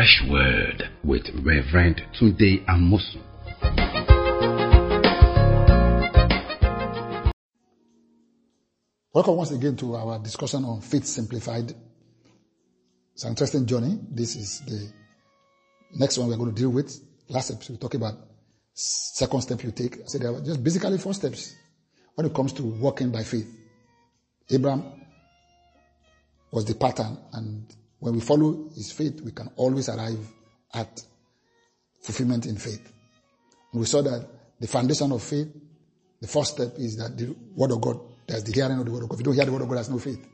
fresh word with Reverend Tunde Amosu. Welcome once again to our discussion on faith simplified. It's an interesting journey. This is the next one we're going to deal with. Last episode we talked about second step you take. I said there are just basically four steps when it comes to walking by faith. Abraham was the pattern and when we follow his faith, we can always arrive at fulfillment in faith. And we saw that the foundation of faith, the first step is that the word of God there's the hearing of the word of God. If you don't hear the word of God, there's no faith.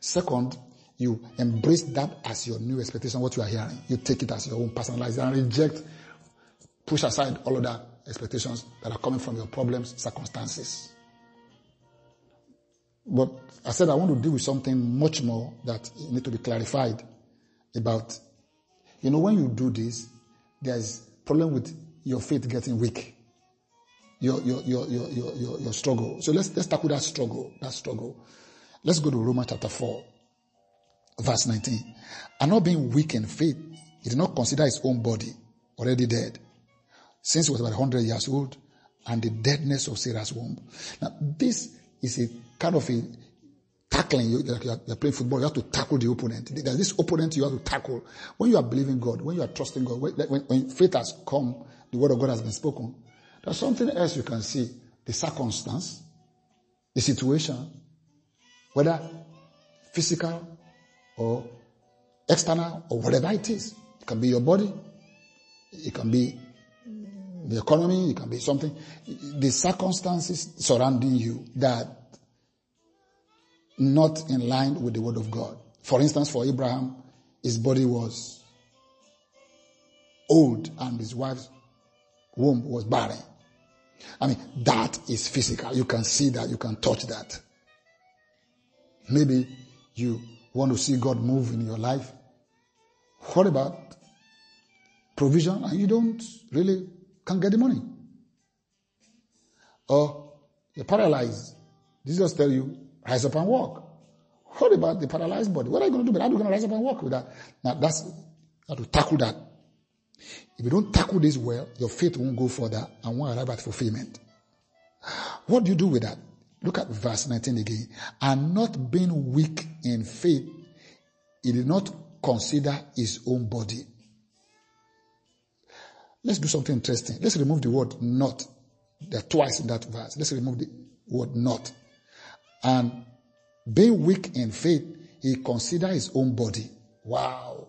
Second, you embrace that as your new expectation, what you are hearing. You take it as your own personalized and reject, push aside all other expectations that are coming from your problems, circumstances. But I said I want to deal with something much more that need to be clarified about, you know, when you do this, there's problem with your faith getting weak your, your, your, your, your, your, your struggle. So let's, let's tackle that struggle, that struggle. Let's go to Romans chapter 4, verse 19. And not being weak in faith, he did not consider his own body already dead, since he was about 100 years old, and the deadness of Sarah's womb. Now, this is a kind of a tackling. You, like you're, you're, playing football, you have to tackle the opponent. There's this opponent you have to tackle. When you are believing God, when you are trusting God, when, when, when faith has come, the word of God has been spoken, there's something else you can see the circumstance, the situation, whether physical or external or whatever it is. It can be your body, it can be the economy, it can be something. The circumstances surrounding you that not in line with the word of God. For instance, for Abraham, his body was old and his wife's womb was barren. I mean, that is physical. You can see that. You can touch that. Maybe you want to see God move in your life. What about provision and you don't really can't get the money? Or you're paralyzed. Jesus tell you, rise up and walk. What about the paralyzed body? What are you going to do? How are you going to rise up and walk with that? Now that's how to tackle that. If you don't tackle this well, your faith won't go further and won't arrive at fulfillment. What do you do with that? Look at verse 19 again. And not being weak in faith, he did not consider his own body. Let's do something interesting. Let's remove the word not. There twice in that verse. Let's remove the word not. And being weak in faith, he considered his own body. Wow.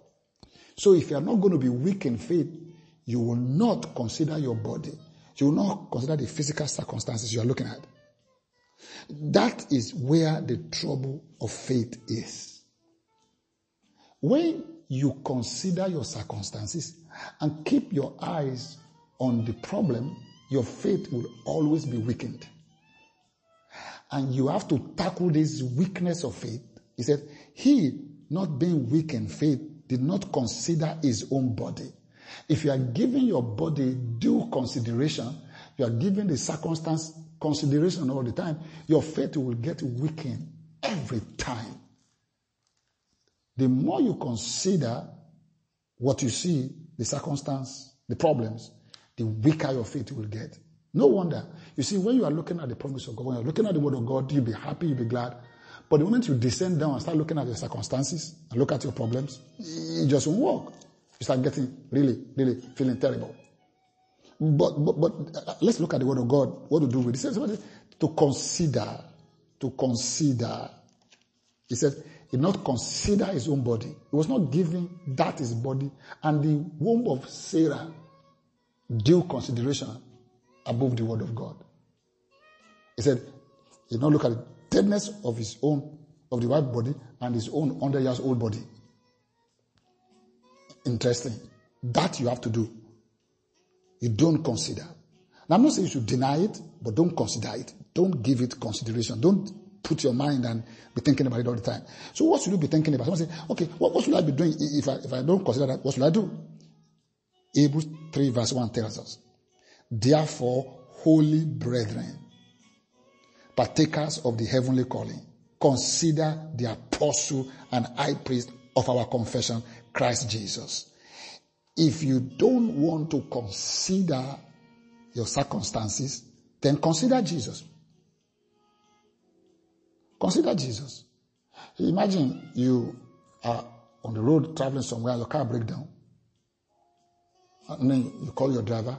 So if you are not going to be weak in faith, you will not consider your body. You will not consider the physical circumstances you are looking at. That is where the trouble of faith is. When you consider your circumstances and keep your eyes on the problem, your faith will always be weakened. And you have to tackle this weakness of faith. He said, He, not being weak in faith, did not consider his own body. If you are giving your body due consideration, you are giving the circumstance consideration all the time, your faith will get weakened every time. The more you consider what you see, the circumstance, the problems, the weaker your faith will get. No wonder. You see, when you are looking at the promise of God, when you're looking at the word of God, you'll be happy, you'll be glad. But the moment you descend down and start looking at your circumstances and look at your problems, it just won't work. You start getting really, really feeling terrible. But, but, but uh, let's look at the word of God. What to do with it? Says to consider, to consider. He said, he not consider his own body. He was not giving that his body and the womb of Sarah due consideration above the word of God. He said, he did not look at the deadness of his own, of the white body and his own 100 years old body. Interesting. That you have to do. You don't consider. Now, I'm not saying you should deny it, but don't consider it. Don't give it consideration. Don't put your mind and be thinking about it all the time. So what should you be thinking about? Someone say, okay, what, what should I be doing if I, if I don't consider that? What should I do? Hebrews 3 verse 1 tells us, therefore, holy brethren, partakers of the heavenly calling, consider the apostle and high priest of our confession, Christ Jesus. If you don't want to consider your circumstances, then consider Jesus. Consider Jesus. Imagine you are on the road traveling somewhere, your car break down. And then you call your driver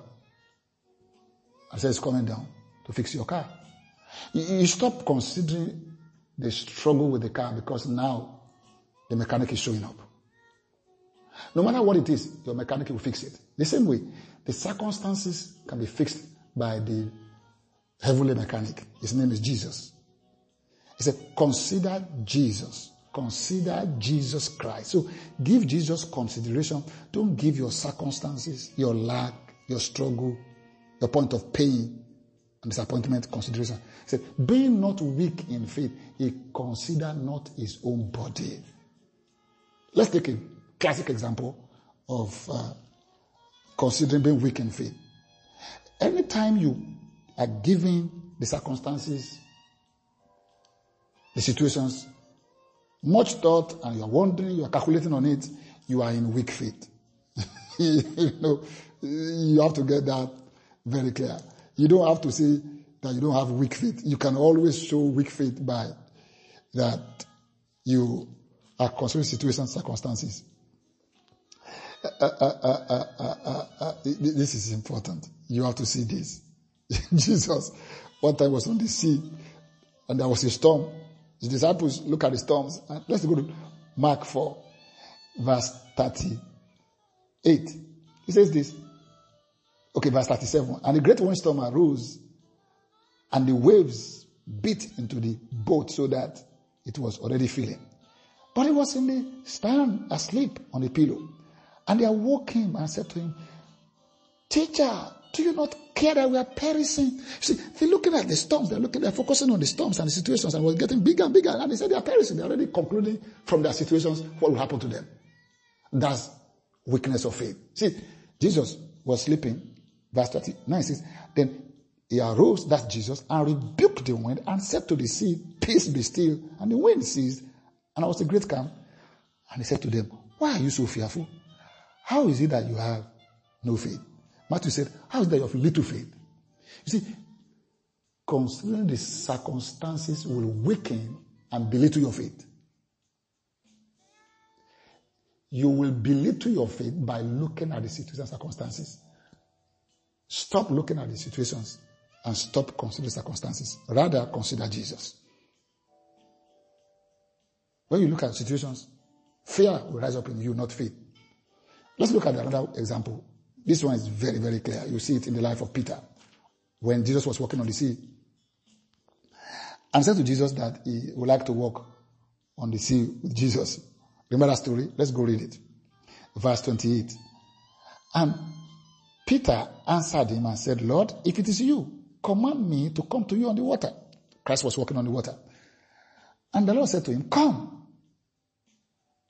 and say it's coming down to fix your car. You, you stop considering the struggle with the car because now the mechanic is showing up. No matter what it is, your mechanic will fix it. The same way, the circumstances can be fixed by the heavenly mechanic. His name is Jesus. He said, consider Jesus. Consider Jesus Christ. So give Jesus consideration. Don't give your circumstances, your lack, your struggle, your point of pain and disappointment consideration. He said, being not weak in faith, he considered not his own body. Let's take a classic example of uh, considering being weak in faith. Anytime you are giving the circumstances, the situations, much thought, and you are wondering, you are calculating on it, you are in weak faith. you know, you have to get that very clear. You don't have to say that you don't have weak faith. You can always show weak faith by that you are considering situations, circumstances. Uh uh uh, uh, this is important. You have to see this. Jesus, one time was on the sea and there was a storm. His disciples look at the storms. Let's go to Mark 4, verse 38. He says this. Okay, verse 37. And a great windstorm arose and the waves beat into the boat so that it was already filling. But he was in the stand asleep on a pillow. And they awoke him and said to him, Teacher, do you not care that we are perishing? See, they're looking at the storms, they're looking, they're focusing on the storms and the situations, and it was getting bigger and bigger. And they said they are perishing. They're already concluding from their situations what will happen to them. That's weakness of faith. See, Jesus was sleeping, verse 39 says, Then he arose, that's Jesus, and rebuked the wind and said to the sea, Peace be still. And the wind ceased, and there was a great calm. And he said to them, Why are you so fearful? How is it that you have no faith? Matthew said, How is that you have little faith? You see, considering the circumstances will weaken and belittle your faith. You will belittle your faith by looking at the situations and circumstances. Stop looking at the situations and stop considering circumstances. Rather, consider Jesus. When you look at situations, fear will rise up in you, not faith. Let's look at another example. This one is very, very clear. You see it in the life of Peter when Jesus was walking on the sea. And said to Jesus that he would like to walk on the sea with Jesus. Remember that story? Let's go read it. Verse 28. And Peter answered him and said, Lord, if it is you, command me to come to you on the water. Christ was walking on the water. And the Lord said to him, Come.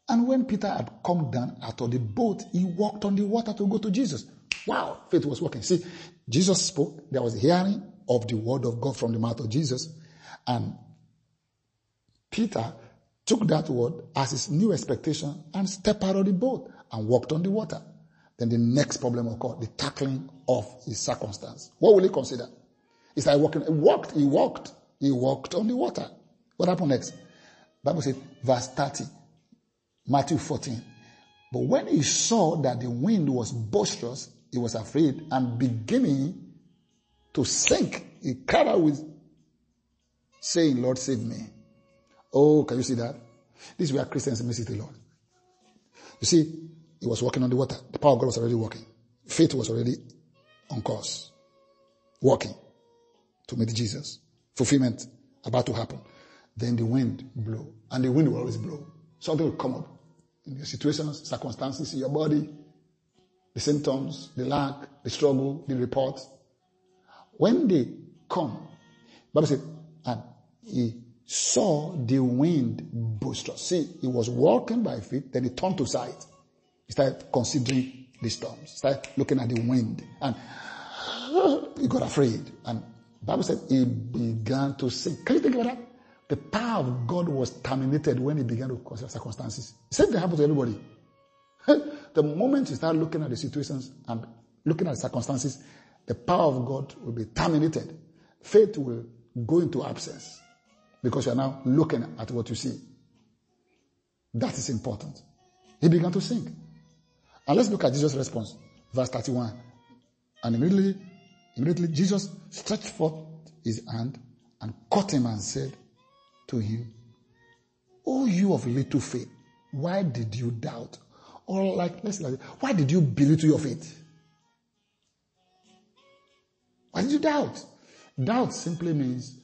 And when Peter had come down out of the boat, he walked on the water to go to Jesus. Wow, faith was working. See, Jesus spoke, there was hearing of the word of God from the mouth of Jesus. And Peter took that word as his new expectation and stepped out of the boat and walked on the water. Then the next problem occurred, the tackling of his circumstance. What will he consider? He started walking, he walked, he walked, he walked on the water. What happened next? Bible said, verse 30. Matthew 14. But when he saw that the wind was boisterous, he was afraid and beginning to sink, he cried out with saying, Lord, save me. Oh, can you see that? This is where Christians miss it a lot. You see, he was walking on the water. The power of God was already working. Faith was already on course. Walking to meet Jesus. Fulfillment about to happen. Then the wind blew. And the wind will always blow. Something will come up in your situations, circumstances, in your body, the symptoms, the lack, the struggle, the report. When they come, Bible said, and he saw the wind boisterous. See, he was walking by faith, then he turned to sight. He started considering the storms, he started looking at the wind, and he got afraid. And Bible said he began to sink. Can you think about that? The power of God was terminated when he began to consider circumstances. Same thing happened to everybody. the moment you start looking at the situations and looking at the circumstances, the power of God will be terminated. Faith will go into absence because you are now looking at what you see. That is important. He began to sink. And let's look at Jesus' response. Verse 31. And immediately, immediately Jesus stretched forth his hand and caught him and said to him, Oh, you of little faith, why did you doubt? Or like, let's like, why did you belittle your faith? Why did you doubt? Doubt simply means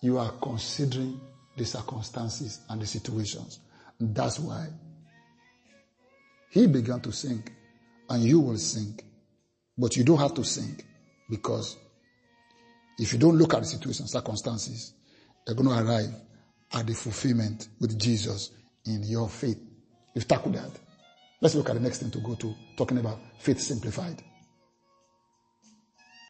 you are considering the circumstances and the situations. That's why he began to sink and you will sink. But you don't have to sink because if you don't look at the situation, circumstances, you're going to arrive at the fulfillment with Jesus in your faith. You've tackled that. Let's look at the next thing to go to, talking about faith simplified.